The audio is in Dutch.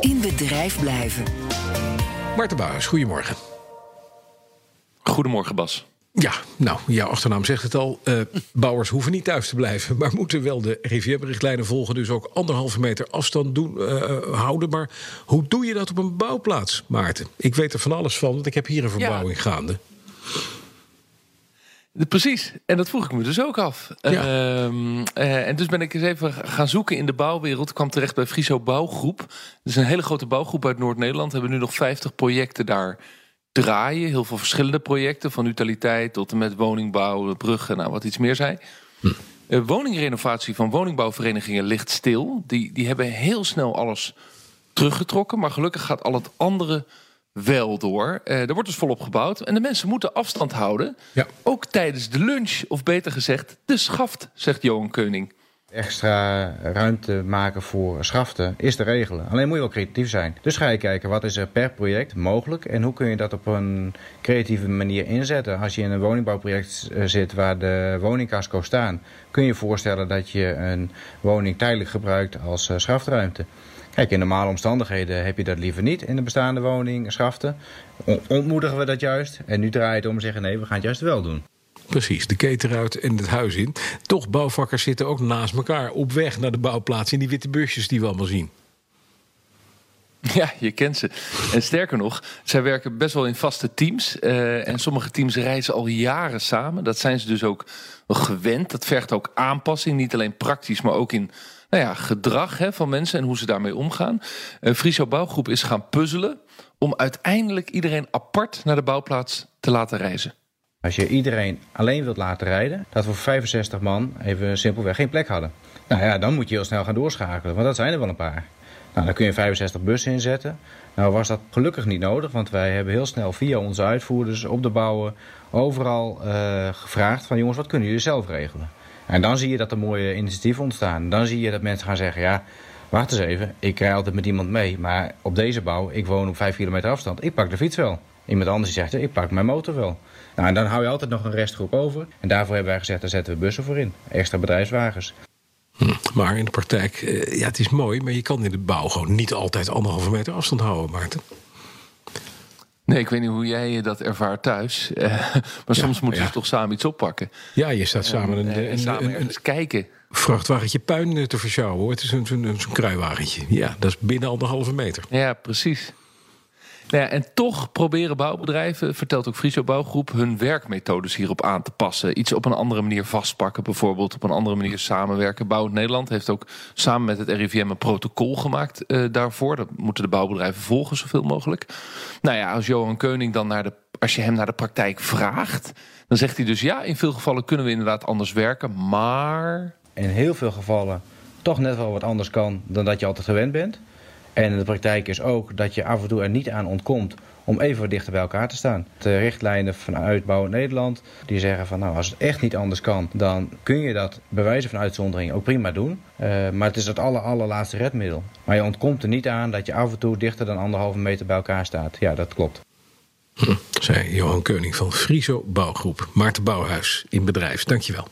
In bedrijf blijven. Maarten Bouwers, goedemorgen. Goedemorgen, Bas. Ja, nou, jouw achternaam zegt het al. Uh, bouwers hoeven niet thuis te blijven, maar moeten wel de RIVM-richtlijnen volgen. Dus ook anderhalve meter afstand doen, uh, houden. Maar hoe doe je dat op een bouwplaats, Maarten? Ik weet er van alles van, want ik heb hier een verbouwing ja. gaande. Precies, en dat vroeg ik me dus ook af. Ja. Uh, uh, en dus ben ik eens even gaan zoeken in de bouwwereld. Ik kwam terecht bij Friso Bouwgroep. Dat is een hele grote bouwgroep uit Noord-Nederland. We hebben nu nog 50 projecten daar draaien. Heel veel verschillende projecten, van utiliteit tot en met woningbouw, bruggen, nou wat iets meer zei. Hm. Uh, woningrenovatie van woningbouwverenigingen ligt stil. Die, die hebben heel snel alles teruggetrokken. Maar gelukkig gaat al het andere wel door. Uh, er wordt dus volop gebouwd. En de mensen moeten afstand houden. Ja. Ook tijdens de lunch, of beter gezegd, de schaft, zegt Johan Keuning. Extra ruimte maken voor schaften is te regelen. Alleen moet je wel creatief zijn. Dus ga je kijken wat is er per project mogelijk en hoe kun je dat op een creatieve manier inzetten. Als je in een woningbouwproject zit waar de woningcasco staan, kun je je voorstellen dat je een woning tijdelijk gebruikt als schaftruimte. Kijk, in normale omstandigheden heb je dat liever niet in de bestaande woning, schaften. Ontmoedigen we dat juist. En nu draai je het om en zeggen nee, we gaan het juist wel doen. Precies, de keten eruit en het huis in. Toch, bouwvakkers zitten ook naast elkaar op weg naar de bouwplaats... in die witte busjes die we allemaal zien. Ja, je kent ze. En sterker nog, zij werken best wel in vaste teams. Uh, en sommige teams reizen al jaren samen. Dat zijn ze dus ook gewend. Dat vergt ook aanpassing. Niet alleen praktisch, maar ook in nou ja, gedrag hè, van mensen en hoe ze daarmee omgaan. Uh, Friso Bouwgroep is gaan puzzelen om uiteindelijk iedereen apart naar de bouwplaats te laten reizen. Als je iedereen alleen wilt laten rijden, dat we voor 65 man even simpelweg geen plek hadden. Nou ja, dan moet je heel snel gaan doorschakelen, want dat zijn er wel een paar. Nou, dan kun je 65 bussen inzetten. Nou was dat gelukkig niet nodig, want wij hebben heel snel via onze uitvoerders op de bouwen overal uh, gevraagd van jongens, wat kunnen jullie zelf regelen? En dan zie je dat er mooie initiatieven ontstaan. Dan zie je dat mensen gaan zeggen, ja, wacht eens even, ik rij altijd met iemand mee. Maar op deze bouw, ik woon op 5 kilometer afstand, ik pak de fiets wel. Iemand anders zegt, ik pak mijn motor wel. Nou, en dan hou je altijd nog een restgroep over. En daarvoor hebben wij gezegd, daar zetten we bussen voor in. Extra bedrijfswagens. Hm, maar in de praktijk, ja, het is mooi, maar je kan in de bouw gewoon niet altijd anderhalve meter afstand houden, Maarten. Nee, ik weet niet hoe jij dat ervaart thuis. Uh, maar soms moeten ja. ze toch samen iets oppakken. Ja, je staat samen een, en, en samen een, een, kijken. vrachtwagentje puin te versjouwen. Hoor. Het is een, een, kruiwagentje. Ja, dat is binnen anderhalve meter. Ja, precies. Nou ja, en toch proberen bouwbedrijven, vertelt ook Friso Bouwgroep, hun werkmethodes hierop aan te passen. Iets op een andere manier vastpakken, bijvoorbeeld op een andere manier samenwerken. Bouwend Nederland heeft ook samen met het RIVM een protocol gemaakt uh, daarvoor. Dat moeten de bouwbedrijven volgen zoveel mogelijk. Nou ja, als Johan Keuning dan naar de, als je hem naar de praktijk vraagt, dan zegt hij dus ja, in veel gevallen kunnen we inderdaad anders werken, maar. In heel veel gevallen toch net wel wat anders kan dan dat je altijd gewend bent. En de praktijk is ook dat je af en toe er niet aan ontkomt om even dichter bij elkaar te staan. De richtlijnen vanuit Bouw Nederland die zeggen van nou als het echt niet anders kan, dan kun je dat bij wijze van uitzondering ook prima doen. Uh, maar het is het aller, allerlaatste redmiddel. Maar je ontkomt er niet aan dat je af en toe dichter dan anderhalve meter bij elkaar staat. Ja, dat klopt. Hm, zei Johan Keuning van Friso Bouwgroep. Maarten Bouwhuis in bedrijf. Dankjewel.